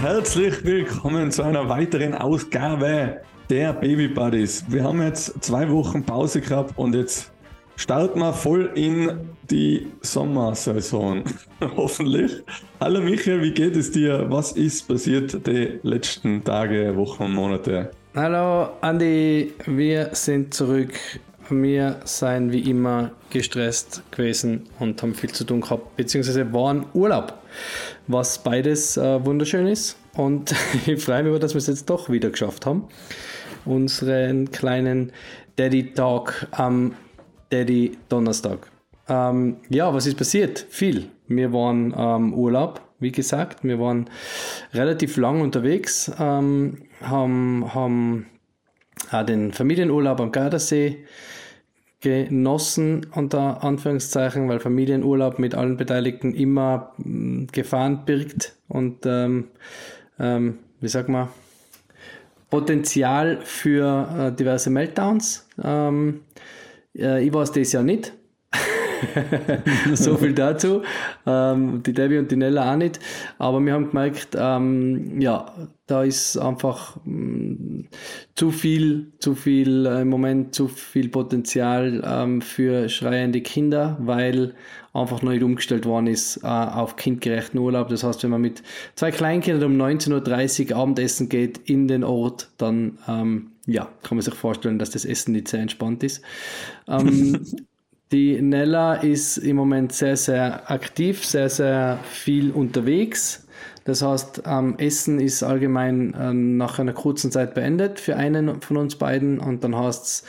Herzlich willkommen zu einer weiteren Ausgabe der Baby Buddies. Wir haben jetzt zwei Wochen Pause gehabt und jetzt starten wir voll in die Sommersaison. Hoffentlich. Hallo Michael, wie geht es dir? Was ist passiert die letzten Tage, Wochen und Monate? Hallo Andi, wir sind zurück. Wir sind wie immer gestresst gewesen und haben viel zu tun gehabt, beziehungsweise waren Urlaub, was beides äh, wunderschön ist. Und ich freue mich, dass wir es jetzt doch wieder geschafft haben. Unseren kleinen Daddy Talk am Daddy Donnerstag. Ähm, ja, was ist passiert? Viel. Wir waren ähm, Urlaub, wie gesagt. Wir waren relativ lang unterwegs, ähm, haben, haben auch den Familienurlaub am Gardasee genossen, unter Anführungszeichen, weil Familienurlaub mit allen Beteiligten immer mm, Gefahren birgt und, ähm, ähm, wie sagt man, Potenzial für äh, diverse Meltdowns. Ähm, äh, ich weiß das ja nicht. so viel dazu. Ähm, die Debbie und die Nella auch nicht. Aber wir haben gemerkt, ähm, ja, da ist einfach mh, mm, zu viel, zu viel, äh, im Moment zu viel Potenzial ähm, für schreiende Kinder, weil einfach noch nicht umgestellt worden ist äh, auf kindgerechten Urlaub. Das heißt, wenn man mit zwei Kleinkindern um 19.30 Uhr Abendessen geht in den Ort, dann ähm, ja, kann man sich vorstellen, dass das Essen nicht sehr entspannt ist. Ähm, Die Nella ist im Moment sehr, sehr aktiv, sehr, sehr viel unterwegs. Das heißt, ähm, Essen ist allgemein äh, nach einer kurzen Zeit beendet für einen von uns beiden und dann heißt es,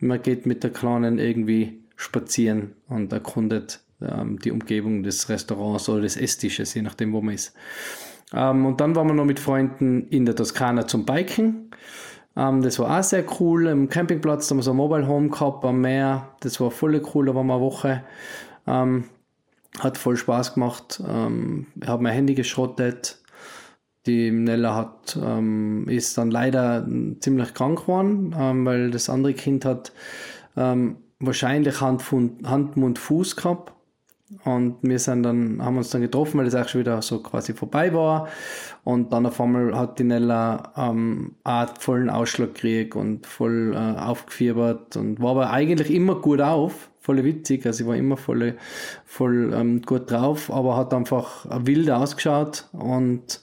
man geht mit der Kleinen irgendwie spazieren und erkundet ähm, die Umgebung des Restaurants oder des Esstisches, je nachdem, wo man ist. Ähm, und dann waren wir noch mit Freunden in der Toskana zum Biken. Ähm, das war auch sehr cool. Im Campingplatz haben wir so ein Mobile Home gehabt am Meer. Das war voll cool, da waren wir eine Woche. Ähm, hat voll Spaß gemacht. Ähm, ich habe mein Handy geschrottet. Die Nella hat, ähm, ist dann leider ziemlich krank geworden, ähm, weil das andere Kind hat ähm, wahrscheinlich Hand, Hand, Mund, Fuß gehabt und wir sind dann, haben uns dann getroffen, weil das auch schon wieder so quasi vorbei war. Und dann auf einmal hat die Nella ähm, auch vollen Ausschlag gekriegt und voll äh, aufgefiebert und war aber eigentlich immer gut auf. Voll witzig, also ich war immer voll, voll ähm, gut drauf, aber hat einfach wild ausgeschaut und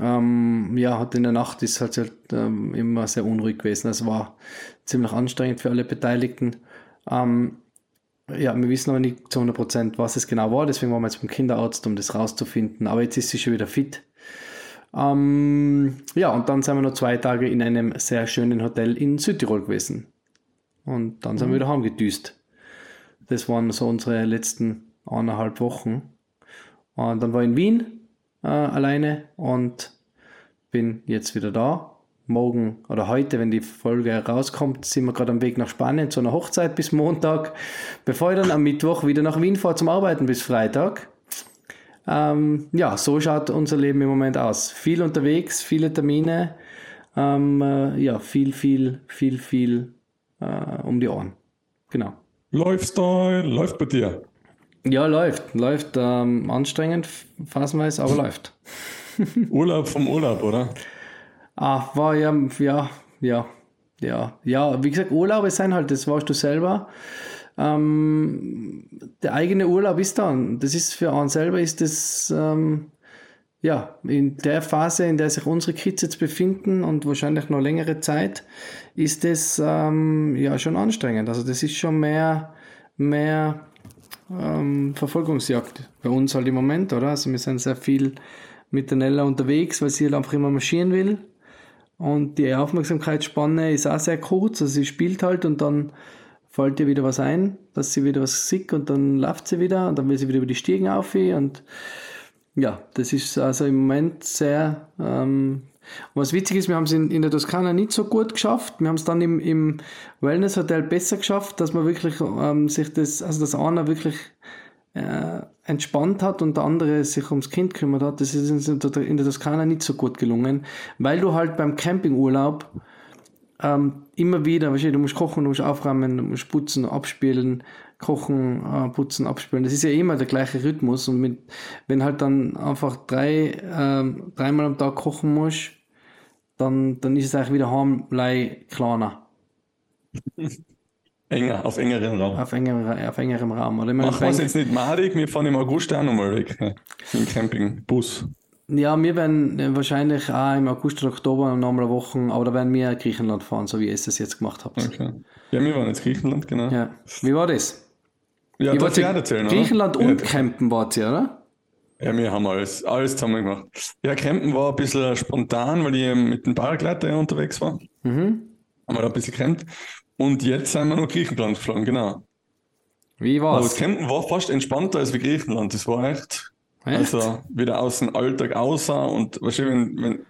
ähm, ja, hat in der Nacht ist halt, halt ähm, immer sehr unruhig gewesen. Es war ziemlich anstrengend für alle Beteiligten. Ähm, ja, wir wissen aber nicht zu 100% was es genau war, deswegen waren wir jetzt beim Kinderarzt, um das rauszufinden. Aber jetzt ist sie schon wieder fit. Ähm, ja, und dann sind wir noch zwei Tage in einem sehr schönen Hotel in Südtirol gewesen. Und dann sind mhm. wir wieder heimgedüst. Das waren so unsere letzten eineinhalb Wochen. Und dann war ich in Wien äh, alleine und bin jetzt wieder da morgen oder heute, wenn die Folge rauskommt, sind wir gerade am Weg nach Spanien zu einer Hochzeit bis Montag, bevor ich dann am Mittwoch wieder nach Wien fahre zum Arbeiten bis Freitag. Ähm, ja, so schaut unser Leben im Moment aus. Viel unterwegs, viele Termine, ähm, äh, ja, viel, viel, viel, viel äh, um die Ohren. Genau. Läuft's da? Läuft bei dir? Ja, läuft. Läuft ähm, anstrengend, phasenweise, aber läuft. Urlaub vom Urlaub, oder? Ah, war ja, ja, ja, ja, ja. Wie gesagt, Urlaube sein halt, das weißt du selber. Ähm, der eigene Urlaub ist dann. Das ist für einen selber ist das, ähm, ja, in der Phase, in der sich unsere Kids jetzt befinden und wahrscheinlich noch längere Zeit, ist das ähm, ja schon anstrengend. Also das ist schon mehr, mehr ähm, Verfolgungsjagd bei uns halt im Moment, oder? Also wir sind sehr viel mit der Nella unterwegs, weil sie halt einfach immer marschieren will. Und die Aufmerksamkeitsspanne ist auch sehr kurz. Also sie spielt halt und dann fällt ihr wieder was ein, dass sie wieder was sieht und dann läuft sie wieder und dann will sie wieder über die Stiegen auf und ja, das ist also im Moment sehr. Ähm, was witzig ist, wir haben es in, in, der Toskana nicht so gut geschafft. Wir haben es dann im, im Wellness Hotel besser geschafft, dass man wirklich ähm, sich das, also dass einer wirklich äh, entspannt hat und der andere sich ums Kind kümmert hat, das ist in der Toskana nicht so gut gelungen, weil du halt beim Campingurlaub ähm, immer wieder, weißt du, du musst kochen, du musst aufräumen, du musst putzen, abspielen, Kochen, äh, Putzen, Abspülen. Das ist ja immer der gleiche Rhythmus. Und mit, wenn halt dann einfach drei, ähm, dreimal am Tag kochen musst, dann, dann ist es eigentlich wieder heimlei kleiner. Enger, auf engeren Raum. Auf engerem, auf engerem Raum. Oder? Meine, Ach, was jetzt nicht madig, wir fahren im August auch nochmal weg. ja. Im Campingbus. Ja, wir werden äh, wahrscheinlich auch im August oder Oktober nochmal Wochen, aber da werden wir Griechenland fahren, so wie ihr es jetzt gemacht habt. Okay. Ja, wir waren jetzt Griechenland, genau. Ja. Wie war das? Ja, ich ja auch erzählen, oder? Griechenland ja, und Campen wart ihr, oder? Ja, wir haben alles, alles zusammen gemacht. Ja, Campen war ein bisschen spontan, weil ich mit dem Paragleiter ja unterwegs war. Mhm. Haben wir da ein bisschen gecampt. Und jetzt sind wir nach Griechenland geflogen, genau. Wie Aber das war's? Campen war fast entspannter als wie Griechenland. Das war echt, Echt? also wieder aus dem Alltag außer und wahrscheinlich, wenn, wenn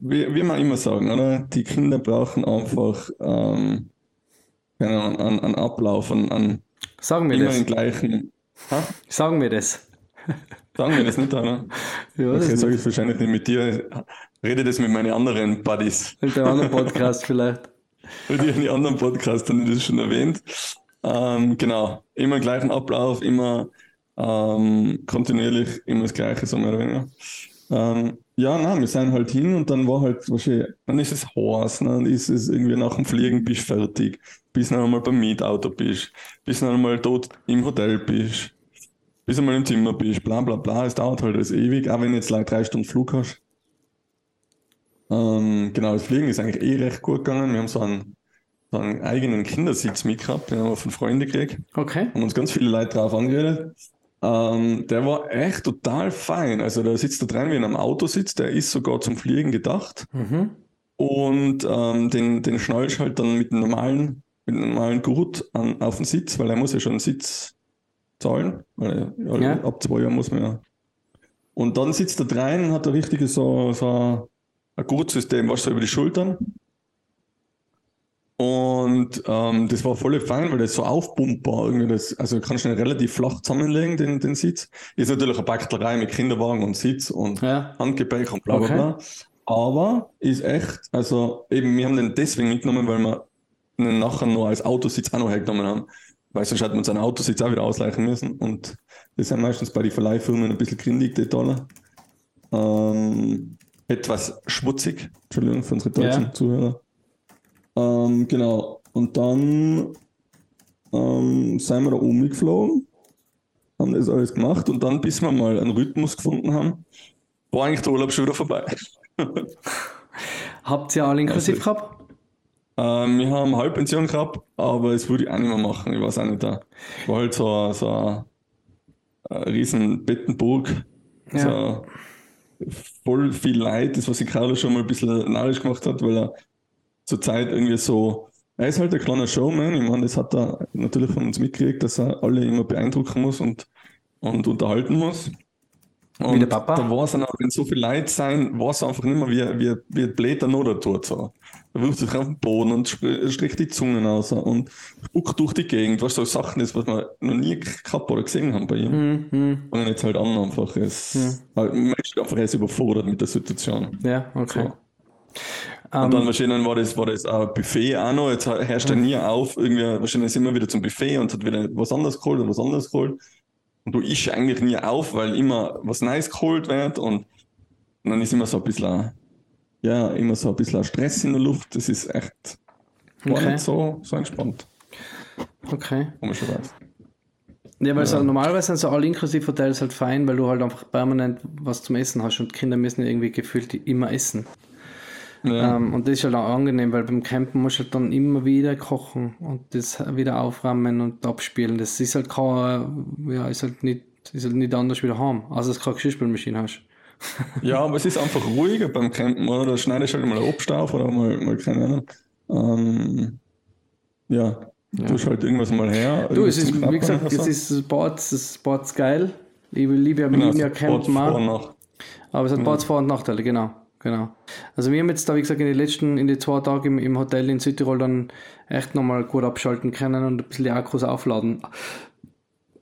wie, wie wir immer sagen, oder? Die Kinder brauchen einfach ähm, Ahnung, einen, einen Ablauf, einen, einen Sagen wir immer das. den gleichen. Ha? Sagen wir das. Sagen wir das nicht, oder? Ja, das Okay, sage ich wahrscheinlich nicht mit dir. Rede das mit meinen anderen Buddies. mit dem anderen Podcast vielleicht. Bei dir in die anderen Podcasts haben die das schon erwähnt. Ähm, genau, immer gleichen Ablauf, immer ähm, kontinuierlich, immer das Gleiche, so mehr oder weniger. Ähm, ja, nein, wir sind halt hin und dann war halt wahrscheinlich, dann ist es Horst, ne, dann ist es irgendwie nach dem Fliegen bist fertig, bis noch einmal beim Mietauto bist, bis noch einmal dort im Hotel bist, bis du mal im Zimmer bist, bla bla bla, es dauert halt alles ewig, auch wenn du jetzt like drei Stunden Flug hast. Ähm, genau, das Fliegen ist eigentlich eh recht gut gegangen. Wir haben so einen, so einen eigenen Kindersitz mitgehabt, den haben wir von Freunden gekriegt. Okay. Haben uns ganz viele Leute drauf angeredet. Ähm, der war echt total fein. Also da sitzt da drin wie in einem Auto sitzt, der ist sogar zum Fliegen gedacht. Mhm. Und ähm, den, den schnallst halt dann mit einem normalen, mit einem normalen Gurt an, auf den Sitz, weil er muss ja schon einen Sitz zahlen. Weil ja, ab zwei Jahren muss man ja. Und dann sitzt er drein und hat ein richtiges so, so ein Gurtsystem, was so über die Schultern. Und ähm, das war voll fein, weil das so aufpumpbar irgendwie das, also kannst du ihn relativ flach zusammenlegen, den, den Sitz. Ist natürlich eine Bakterei mit Kinderwagen und Sitz und Ja. Handgepäck und bla bla Okay. bla. Aber ist echt, also eben, wir haben den deswegen mitgenommen, weil wir ihn nachher noch als Autositz auch noch hergenommen haben. Weil sonst hätten wir uns einen Autositz auch wieder ausleichen müssen. Und das sind meistens bei den Verleihfirmen ein bisschen grindig, die Dollar. Ähm, etwas schmutzig, Entschuldigung für unsere deutschen Ja. Zuhörer. Ähm, genau. Und dann ähm, sind wir da umgeflogen, haben das alles gemacht und dann, bis wir mal einen Rhythmus gefunden haben, war eigentlich der Urlaub schon wieder vorbei. Habt ihr alle inklusiv Also- gehabt? Ähm, wir haben Halbpension gehabt, aber das würde ich auch nicht mehr machen. Ich weiß auch nicht, da war halt so, so eine, eine riesen Bettenburg. Ja. So voll viel Leid, das was sich Carlo schon mal ein bisschen narrisch gemacht hat, weil er zur Zeit irgendwie so, er ist halt ein kleiner Showman, ich meine, das hat er natürlich von uns mitgekriegt, dass er alle immer beeindrucken muss und, und unterhalten muss. Und Wie der Papa? Da war es dann auch, wenn so viele Leute sein, war es einfach nicht mehr, wie, wie, wie ein Blätter noch da tut. So. Da wirft sich auf den Boden und streckt die Zungen aus und spuckt durch die Gegend, was so Sachen ist, was wir noch nie gehabt oder gesehen haben bei ihm. Mhm. mhm. Und jetzt halt an einfach. Es, halt, man ist einfach erst überfordert mit der Situation. Ja, okay. So. Und dann wahrscheinlich war das, war das auch ein Buffet auch noch. Jetzt herrscht er nie auf. Irgendwie, wahrscheinlich sind wir wieder zum Buffet und hat wieder was anderes geholt und was anderes geholt. Und du isch eigentlich nie auf, weil immer was Neues geholt wird und, und dann ist immer so ein bisschen, ja, immer so ein bisschen Stress in der Luft. Das ist echt, war Okay. nicht so, so entspannt, Okay. komischerweise. Ja, weil so, normalerweise sind so All-Inklusiv-Hotels halt fein, weil du halt einfach permanent was zum Essen hast und Kinder müssen irgendwie gefühlt immer essen. Ja. Ähm, und das ist halt auch angenehm, weil beim Campen musst du halt dann immer wieder kochen und das wieder aufräumen und abspielen. Das ist halt kein, ja, ist halt nicht, ist halt nicht anders wie daheim. Also, dass du keine Geschirrspülmaschine hast. Ja, aber es ist einfach ruhiger beim Campen, oder? Da schneidest du halt mal einen Obst auf oder mal, mal keine Ahnung. Ähm, ja, du tust halt irgendwas mal her. Du, es ist, wie gesagt, es so. ist Bad, das ist geil. Ich liebe ja, Genau, ja Campen vor und nach. Aber es hat Bad Vor- und Nachteile, genau. Genau. Also wir haben jetzt da, wie gesagt, in den letzten, in den zwei Tagen im, im Hotel in Südtirol dann echt nochmal gut abschalten können und ein bisschen die Akkus aufladen.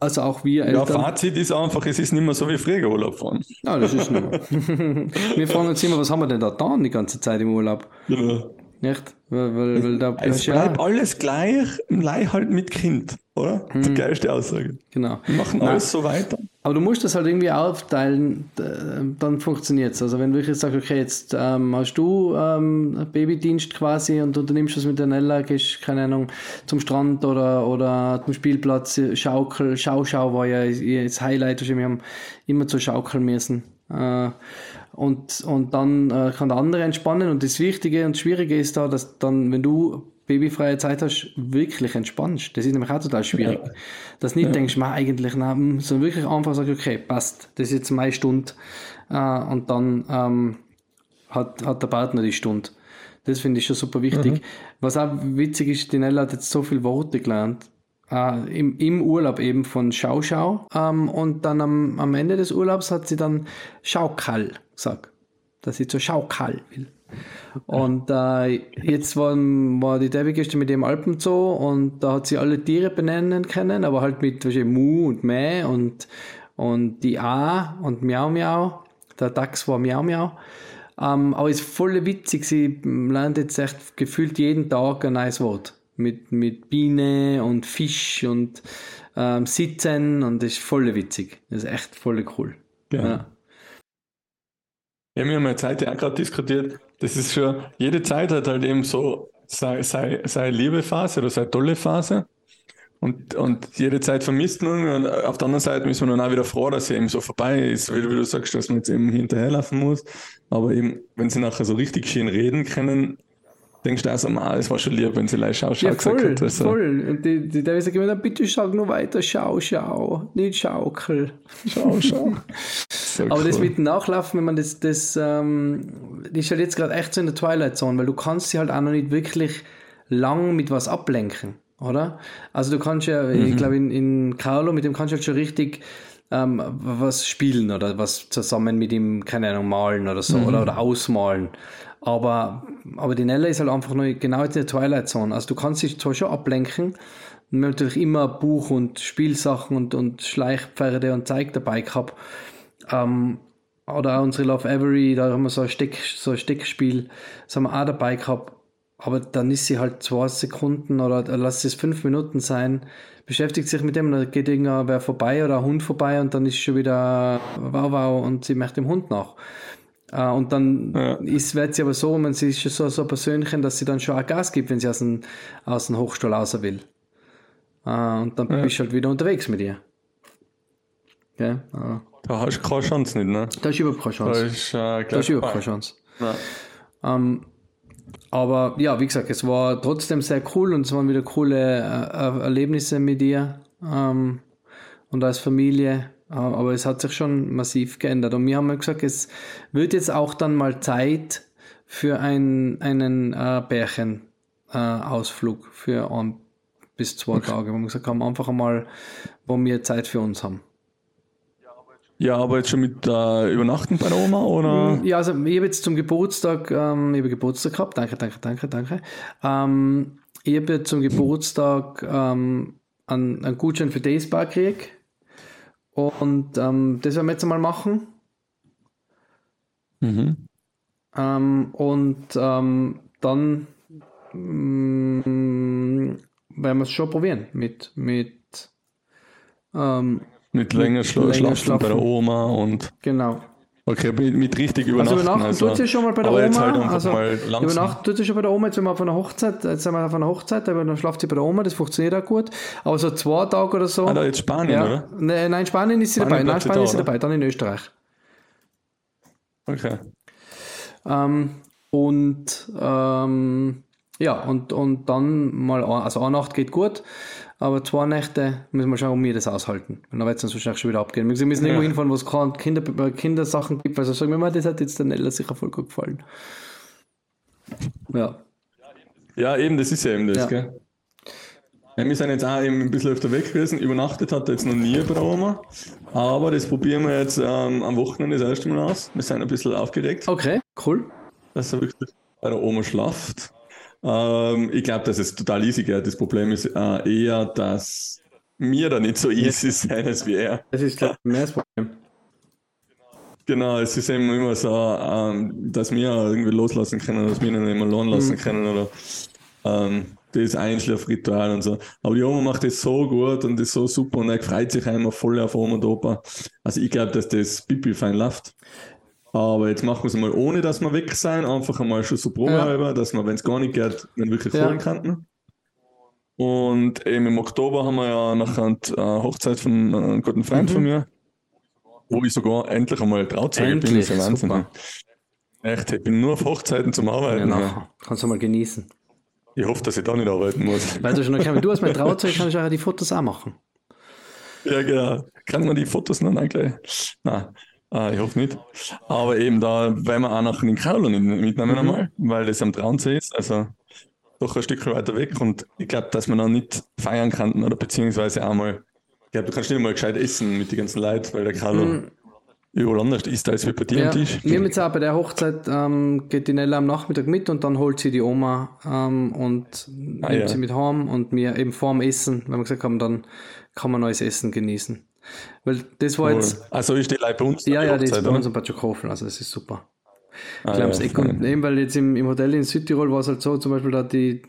Also auch wir Ja, Eltern. Fazit ist einfach, es ist nicht mehr so wie früher Urlaub fahren. Ja, das ist nicht mehr. wir fragen uns immer, was haben wir denn da getan die ganze Zeit im Urlaub? Genau. Nicht? Weil, weil, weil da es bleibt ja alles gleich, Leih halt mit Kind, oder? Mhm. Die geilste Aussage. Genau. Wir machen Nein. alles so weiter. Aber du musst das halt irgendwie aufteilen, dann funktioniert es. Also wenn du wirklich sagst, okay, jetzt ähm, hast du ähm, Babydienst quasi und unternimmst das mit der Nella, gehst, keine Ahnung, zum Strand oder, oder zum Spielplatz, Schaukel, Schau, Schau war ja das Highlight, wir haben immer zur Schaukel müssen. Äh, und, und dann äh, kann der andere entspannen und das Wichtige und Schwierige ist da, dass dann, wenn du babyfreie Zeit hast, wirklich entspannst. Das ist nämlich auch total schwierig. Ja. Dass nicht ja. denkst, man eigentlich, na, hm, sondern wirklich einfach sagst, okay, passt, das ist jetzt meine Stunde äh, und dann ähm, hat, hat der Partner die Stunde. Das finde ich schon super wichtig. Mhm. Was auch witzig ist, die Nella hat jetzt so viele Worte gelernt. Äh, im, im Urlaub eben von Schau Schau. Ähm, und dann am, am Ende des Urlaubs hat sie dann Schaukall gesagt. Dass sie zur Schaukall will. Und äh, jetzt war, war die Debbie gestern mit dem Alpenzoo und da hat sie alle Tiere benennen können, aber halt mit Mu und Mäh und, und die A und Miau Miau. Der Dachs war Miau Miau. Ähm, aber es ist voll witzig, sie lernt jetzt echt gefühlt jeden Tag ein neues Wort. Mit, mit Biene und Fisch und ähm, Sitzen und das ist voll witzig. Das ist echt voll cool. Ja. ja. Ja, wir haben ja Zeit auch gerade diskutiert. Das ist schon, jede Zeit hat halt eben so seine, seine, seine Liebephase oder seine tolle Phase. Und, und jede Zeit vermisst man. Und auf der anderen Seite müssen wir dann auch wieder froh, dass sie eben so vorbei ist, wie, wie du sagst, dass man jetzt eben hinterherlaufen muss. Aber eben, wenn sie nachher so richtig schön reden können, denkst du auch so, ah, es war schon lieb, wenn sie leicht schau, schau ja, voll, gesagt hat. Also. Voll, und die, die, sagen immer, bitte sag nur weiter, schau, schau, nicht schaukel. Schau, schau. so Aber cool. das mit dem Nachlaufen, wenn man das, das, ähm, das ist halt jetzt gerade echt so in der Twilight Zone, weil du kannst sie halt auch noch nicht wirklich lang mit was ablenken, oder? Also du kannst ja, mhm. ich glaube in, in Carlo, mit dem kannst du halt schon richtig ähm, was spielen oder was zusammen mit ihm, keine Ahnung, malen oder so, mhm. oder, oder ausmalen. Aber, aber die Nella ist halt einfach nur genau in der Twilight Zone. Also du kannst dich zwar schon ablenken, wir haben natürlich immer Buch und Spielsachen und, und Schleichpferde und Zeig dabei gehabt. Ähm, oder auch unsere Love Avery, da haben wir so ein, Steck, so ein Steckspiel, das haben wir auch dabei gehabt. Aber dann ist sie halt zwei Sekunden oder lass es fünf Minuten sein, beschäftigt sich mit dem, dann geht irgendwer vorbei oder ein Hund vorbei und dann ist schon wieder wow wow und sie macht dem Hund nach. Uh, und dann ja. ist, wird sie aber so, man sie ist schon so, so persönlich, dass sie dann schon auch Gas gibt, wenn sie aus dem, aus dem Hochstuhl raus will. Uh, und dann ja. bist du halt wieder unterwegs mit ihr. Okay? Uh. Da hast du keine Chance nicht, ne? Da ist überhaupt keine Chance. Da ist, äh, da ist überhaupt keine Chance. Um, ähm, aber ja, wie gesagt, es war trotzdem sehr cool und es waren wieder coole äh, Erlebnisse mit ihr ähm, und als Familie. Aber es hat sich schon massiv geändert. Und wir haben gesagt, es wird jetzt auch dann mal Zeit für ein, einen äh, Bärchen-Ausflug äh, für ein bis zwei. Tage, wo wir gesagt haben, einfach einmal, wo wir Zeit für uns haben. Ja, aber jetzt schon mit äh, Übernachten bei der Oma, oder? Ja, also ich habe jetzt zum Geburtstag, ähm, ich habe Geburtstag gehabt, danke, danke, danke, danke. Ähm, ich habe zum Geburtstag ähm, einen, einen Gutschein für Days Bar gekriegt und ähm, das werden wir jetzt mal machen. Mhm. Ähm, und ähm, dann mm, werden wir es schon probieren mit, mit, ähm, mit länger, Schla länger schlafen, schlafen bei der Oma und. Genau. Okay, mit, mit richtig übernachten. Also übernachten also, tut sie schon mal bei der Oma. Halt also, übernachten tut sie schon bei der Oma, jetzt sind wir auf einer Hochzeit, jetzt sind wir auf einer Hochzeit, aber dann schlaft sie bei der Oma, das funktioniert auch gut. Aber so zwei Tage oder so. Ah, da jetzt Spanien, ja. oder? Ne, nein, Spanien ist sie Spanien dabei. Nein, Spanien da, ist sie dabei, dann in Österreich. Okay. Ähm, und ähm, ja, und, und dann mal, also eine Nacht geht gut. Aber zwei Nächte müssen wir schauen, ob wir das aushalten. Und dann wird es uns wahrscheinlich schon wieder abgehen. Wir müssen irgendwo ja. hinfahren, wo es keine Kinder, Kindersachen gibt. Also sagen wir mal, das hat jetzt der Nella sicher voll gut gefallen. Ja. Ja, eben, das ist ja eben das, ja. gell? Ja, wir sind jetzt auch eben ein bisschen öfter weg gewesen. Übernachtet hat er jetzt noch nie bei der Oma. Aber das probieren wir jetzt ähm, am Wochenende das erste Mal aus. Wir sind ein bisschen aufgeregt. Okay, cool. Dass er wirklich bei der Oma schlaft. Ähm, ich glaube, dass es total easy geht. Das Problem ist äh, eher, dass mir da nicht so easy sein als wie er. Das ist, glaube ich, mehr das Problem. Genau, es ist eben immer so, ähm, dass wir irgendwie loslassen können, dass wir ihn immer lohnen lassen mhm. können oder ähm, das Einschlafritual und so. Aber die Oma macht das so gut und ist so super und er freut sich einmal voll auf Oma und Opa. Also ich glaube, dass das Pipi fein läuft. Aber jetzt machen wir es mal ohne, dass wir weg sein, einfach einmal schon so Probe ja. dass wir, wenn es gar nicht geht, dann wirklich ja. holen könnten. Und eben im Oktober haben wir ja nachher eine äh, Hochzeit von einem guten Freund mhm. von mir, wo ich sogar endlich einmal Trauzeuge bin. Das ist ja Wahnsinn. Super. Echt, ich bin nur auf Hochzeiten zum Arbeiten. Ja, Kannst du mal genießen. Ich hoffe, dass ich da nicht arbeiten muss. Weil du schon noch du hast mein Trauzeug, kannst du auch die Fotos auch machen. Ja, genau. Kann man die Fotos noch eigentlich? Nein, ah, ich hoffe nicht. Aber eben da, weil wir auch noch den Kaulo mitnehmen mhm. einmal, weil das am Traunsee ist, also doch ein Stück weiter weg und ich glaube, dass man dann nicht feiern kann oder beziehungsweise einmal, ich glaube, du kannst nicht mal gescheit essen mit den ganzen Leuten, weil der Kaulo mhm überall anders ist als wie bei dir ja, am Tisch. Wir haben jetzt auch bei der Hochzeit, ähm, geht die Nella am Nachmittag mit und dann holt sie die Oma ähm, und ah, nimmt ja. sie mit heim und mir eben vorm Essen, wenn wir gesagt haben, dann kann man neues Essen genießen. Weil das war cool. jetzt. Also ist die bei uns? Ja, ja, die ist bei uns ein paar Schokofeln, also das ist super. Ah, ja, und eben, weil jetzt im, im Hotel in Südtirol war es halt so, zum Beispiel, da die,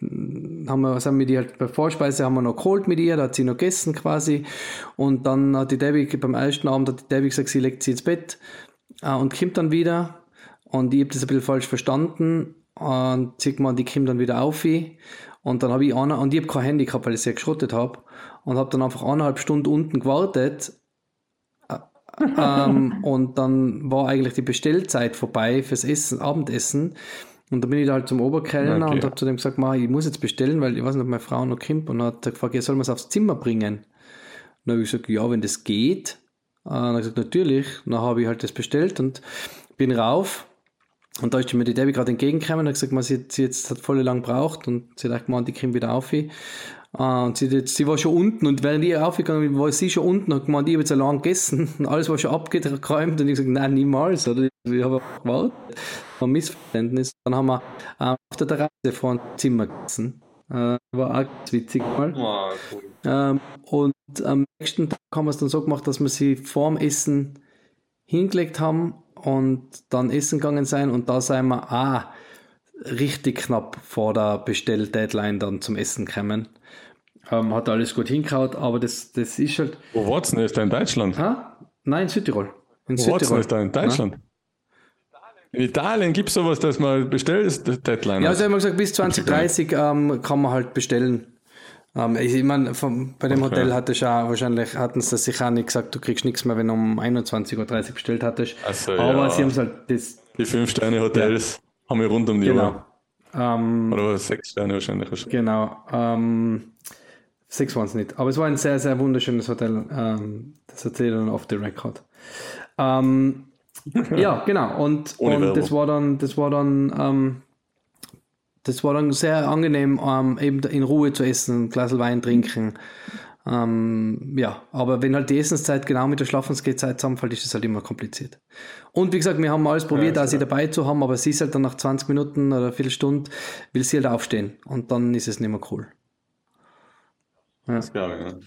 haben wir, haben wir die halt bei Vorspeise haben wir noch geholt mit ihr, da hat sie noch gegessen quasi. Und dann hat die Debbie, beim ersten Abend hat die Debbie gesagt, sie legt sie ins Bett äh, und kommt dann wieder. Und ich habe das ein bisschen falsch verstanden. Und sieht man, die kommt dann wieder auf. Und dann habe ich eine, und ich habe kein Handy gehabt, weil ich sie geschrottet habe. Und habe dann einfach eineinhalb Stunden unten gewartet ähm, und dann war eigentlich die Bestellzeit vorbei fürs Essen, Abendessen. Und dann bin ich da halt zum Oberkellner okay. und habe zu dem gesagt, ich muss jetzt bestellen, weil ich weiß nicht, ob meine Frau noch kommt. Und dann hat er gefragt, ja, soll man es aufs Zimmer bringen? Und dann habe ich gesagt, ja, wenn das geht. Und dann habe ich gesagt, natürlich. Und dann habe ich halt das bestellt und bin rauf. Und da ist mir die Debbie gerade entgegengekommen und hat gesagt, man, sie, sie jetzt hat voll lang gebraucht und sie hat gemeint, die kommt wieder auf. Uh, und sie, sie war schon unten und während ich aufgegangen bin, war sie schon unten und gemeint, ich habe jetzt allein gegessen und alles war schon abgeräumt und ich gesagt, nein, niemals, oder? Ich habe gewartet. War ein Missverständnis. Dann haben wir uh, auf der Terrasse vor dem Zimmer gegessen. Uh, war auch ganz witzig mal. Oh, cool. uh, und am nächsten Tag haben wir es dann so gemacht, dass wir sie vorm Essen hingelegt haben und dann essen gegangen sein und da sind wir auch richtig knapp vor der Bestell-Deadline dann zum Essen gekommen. Ähm, hat alles gut hingehauen, aber das, das ist halt. Wo es denn? Ist da in Deutschland? Ha? Nein, in Südtirol. In Wo es denn? Ist da in Deutschland? Ja? In Italien gibt es sowas, dass man bestellt, ist Deadline. Ja, also haben wir gesagt, bis 2030 ähm, kann man halt bestellen. Ähm, ich meine, bei dem okay. Hotel hatte ich auch, wahrscheinlich hatten sie sich auch nicht gesagt, du kriegst nichts mehr, wenn du um 21.30 Uhr bestellt hattest. So, aber ja. sie haben es halt das. Die Fünf-Sterne-Hotels ja. Haben wir rund um die genau. Uhr. Ähm, Oder sechs Sterne wahrscheinlich. Genau. Ähm, sechs waren es nicht. Aber es war ein sehr, sehr wunderschönes Hotel. Ähm, das erzähle dann off the record. Ähm, ja, genau. Und, und das war dann, das war dann, ähm, das war dann sehr angenehm, ähm, eben in Ruhe zu essen, ein Glas Wein trinken. Ähm, ja, aber wenn halt die Essenszeit genau mit der Schlafensgehzeit zusammenfällt, ist das halt immer kompliziert. Und wie gesagt, wir haben alles probiert, ja, da sie dabei zu haben, aber sie ist halt dann nach 20 Minuten oder eine Stunde, will sie halt aufstehen und dann ist es nicht mehr cool. Ja. Das glaube ich, ja.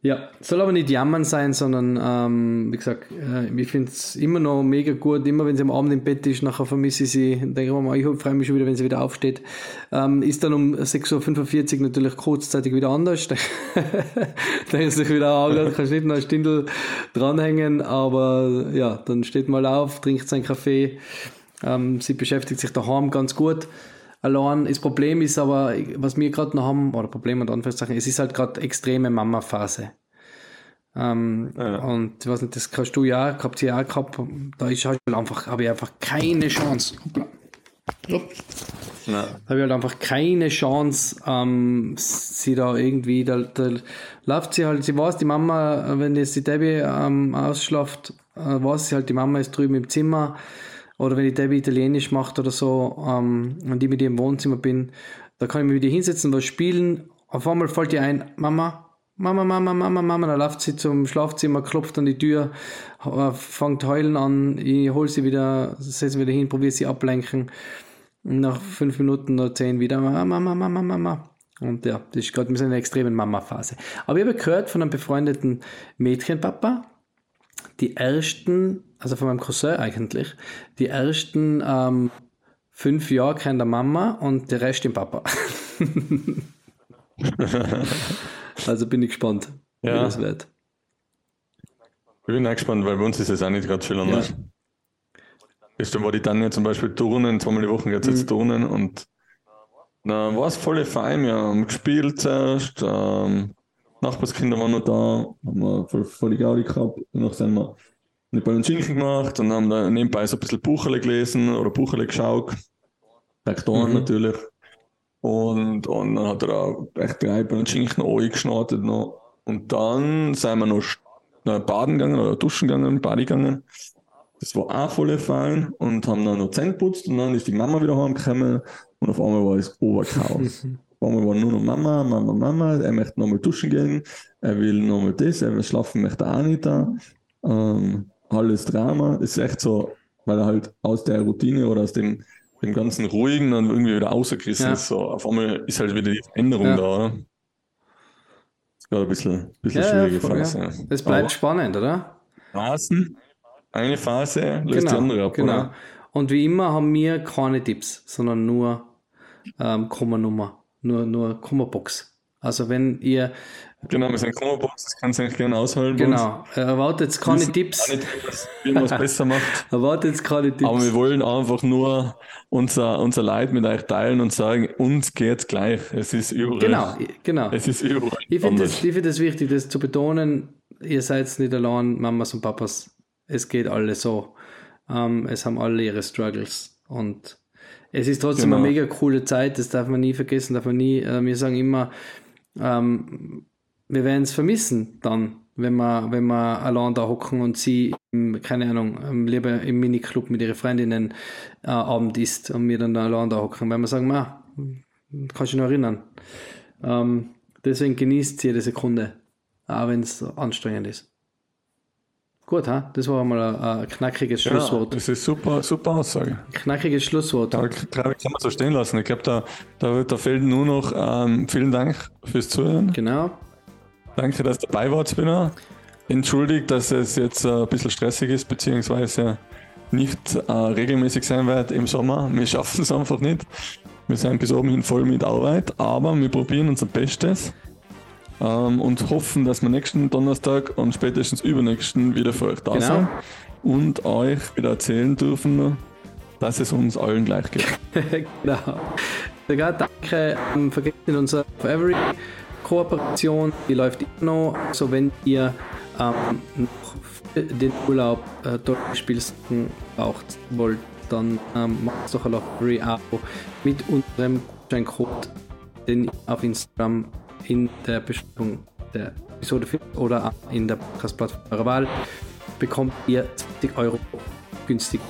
Ja, soll aber nicht jammern sein, sondern ähm, wie gesagt, äh, ich finde es immer noch mega gut. Immer wenn sie am Abend im Bett ist, nachher vermisse ich sie. Denke ich mal, ich freue mich schon wieder, wenn sie wieder aufsteht. Ähm, ist dann um 6.45 Uhr natürlich kurzzeitig wieder anders. dann ist sich wieder an, kannst nicht noch ein Stindel dranhängen, aber ja, dann steht mal auf, trinkt seinen Kaffee. Ähm, sie beschäftigt sich daheim ganz gut allein. Das Problem ist aber, was wir gerade noch haben, oder Problem und Anführungszeichen, es ist halt gerade extreme Mama-Phase. Ähm, ja. Und ich weiß nicht, das kannst du ja, habt ihr ja gehabt, da ist halt einfach, habe ich einfach keine Chance. Ja. Da habe ich halt einfach keine Chance, ähm, sie da irgendwie, da, da läuft sie halt, sie weiß, die Mama, wenn jetzt die Debbie ähm, ausschlaft, äh, weiß sie halt, die Mama ist drüben im Zimmer, oder wenn die Debbie Italienisch macht oder so ähm, und ich mit ihr im Wohnzimmer bin, da kann ich mich wieder hinsetzen, was spielen. Auf einmal fällt ihr ein, Mama, Mama, Mama, Mama, Mama, dann läuft sie zum Schlafzimmer, klopft an die Tür, äh, fängt heulen an, ich hole sie wieder, setze sie wieder hin, probiere sie ablenken. Nach fünf Minuten oder zehn wieder, Mama, Mama, Mama, Mama. Und ja, das ist gerade in einer extremen Mama-Phase. Aber ich habe gehört von einem befreundeten Mädchenpapa, die ersten, also von meinem Cousin eigentlich, die ersten ähm, fünf Jahre kennt der Mama und der Rest den Papa. also bin ich gespannt, Ja. wie das wird. Ich bin auch gespannt, weil bei uns ist es auch nicht gerade viel anders. Gestern war die Tanja zum Beispiel turnen, zweimal die Woche geht sie Mhm. jetzt turnen und na, war es voll fein. Wir haben gespielt zuerst, ähm, Nachbarskinder waren noch da, haben wir voll, voll die Gaudi gehabt. Danach sind wir eine Ball und Schinken gemacht und haben da nebenbei so ein bisschen Bucherle gelesen oder Bucherle geschaut. Rektoren Mhm. natürlich. Und, und dann hat er auch echt drei Ball und Schinken angeschnarrt noch. Und dann sind wir noch äh, baden gegangen oder duschen gegangen, Badi gegangen. Das war auch voll fein und haben dann noch Zähne geputzt und dann ist die Mama wieder heimgekommen und auf einmal war es Oberchaos. einmal war nur noch Mama, Mama, Mama, er möchte nochmal duschen gehen, er will nochmal das, er will schlafen möchte auch nicht da. Ähm, alles Drama, ist echt so, weil er halt aus der Routine oder aus dem, dem ganzen Ruhigen dann irgendwie wieder rausgerissen Ja. ist. So, auf einmal ist halt wieder die Veränderung Ja. da, oder? Gerade ein bisschen, bisschen Ja, ja, schwierige voll, Phase. ja. Es bleibt Aber spannend, oder? Phasen, eine Phase löst die andere ab, genau. oder? Und wie immer haben wir keine Tipps, sondern nur ähm, Kommanummer, nur, nur Kommabox. Also wenn ihr, Genau, wir sind Kommabox, das kannst du eigentlich gerne uns. genau, äh, erwartet keine Tipps, nicht, irgendwas besser macht. erwartet keine Tipps. Aber wir wollen einfach nur unser, unser Leid mit euch teilen und sagen, uns geht's gleich. Es ist überall. Genau, genau. Es ist überall. Ich finde es find es wichtig, das zu betonen. Ihr seid nicht allein, Mamas und Papas. Es geht alle so. Ähm, es haben alle ihre Struggles. Und es ist trotzdem Genau. eine mega coole Zeit. Das darf man nie vergessen. Darf man nie, äh, wir sagen immer, ähm, wir werden es vermissen dann, wenn wir, wenn wir allein da hocken und sie, im, keine Ahnung, ähm, lieber im Miniclub mit ihren Freundinnen äh, Abend isst und wir dann da allein da hocken, weil wir sagen, ma, kannst du dich noch erinnern. Ähm, deswegen genießt jede Sekunde, auch wenn es anstrengend ist. Gut, ha? das war mal ein, ein knackiges Ja, Schlusswort. das ist super, super Aussage. Knackiges Schlusswort. Da glaube ich, kann man so stehen lassen. Ich glaube, da, da, da fehlt nur noch ähm, vielen Dank fürs Zuhören. Genau. Danke, dass ihr dabei wart, Spinner. Entschuldigt, dass es jetzt äh, ein bisschen stressig ist, beziehungsweise nicht äh, regelmäßig sein wird im Sommer. Wir schaffen es einfach nicht. Wir sind bis oben hin voll mit Arbeit, aber wir probieren unser Bestes ähm, und hoffen, dass wir nächsten Donnerstag und spätestens übernächsten wieder für euch da Genau. sind und euch wieder erzählen dürfen, dass es uns allen gleich geht. genau. Sogar danke. Ähm, vergesst nicht unsere Forever Kooperation. Die läuft immer noch. Also wenn ihr ähm, noch für den Urlaub äh, dort Spielsachen braucht wollt, dann ähm, macht doch ein Lottery Abo mit unserem Gutscheincode, den ihr auf Instagram in der Beschreibung der Episode oder in der Podcast-Plattform eurer Wahl, bekommt ihr 20 Euro günstig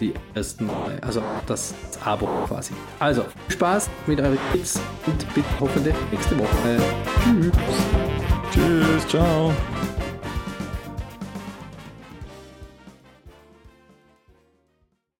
die ersten. Also das Abo quasi. Also, Spaß mit euren Kids und bis hoffentlich nächste Woche. Tschüss, ciao.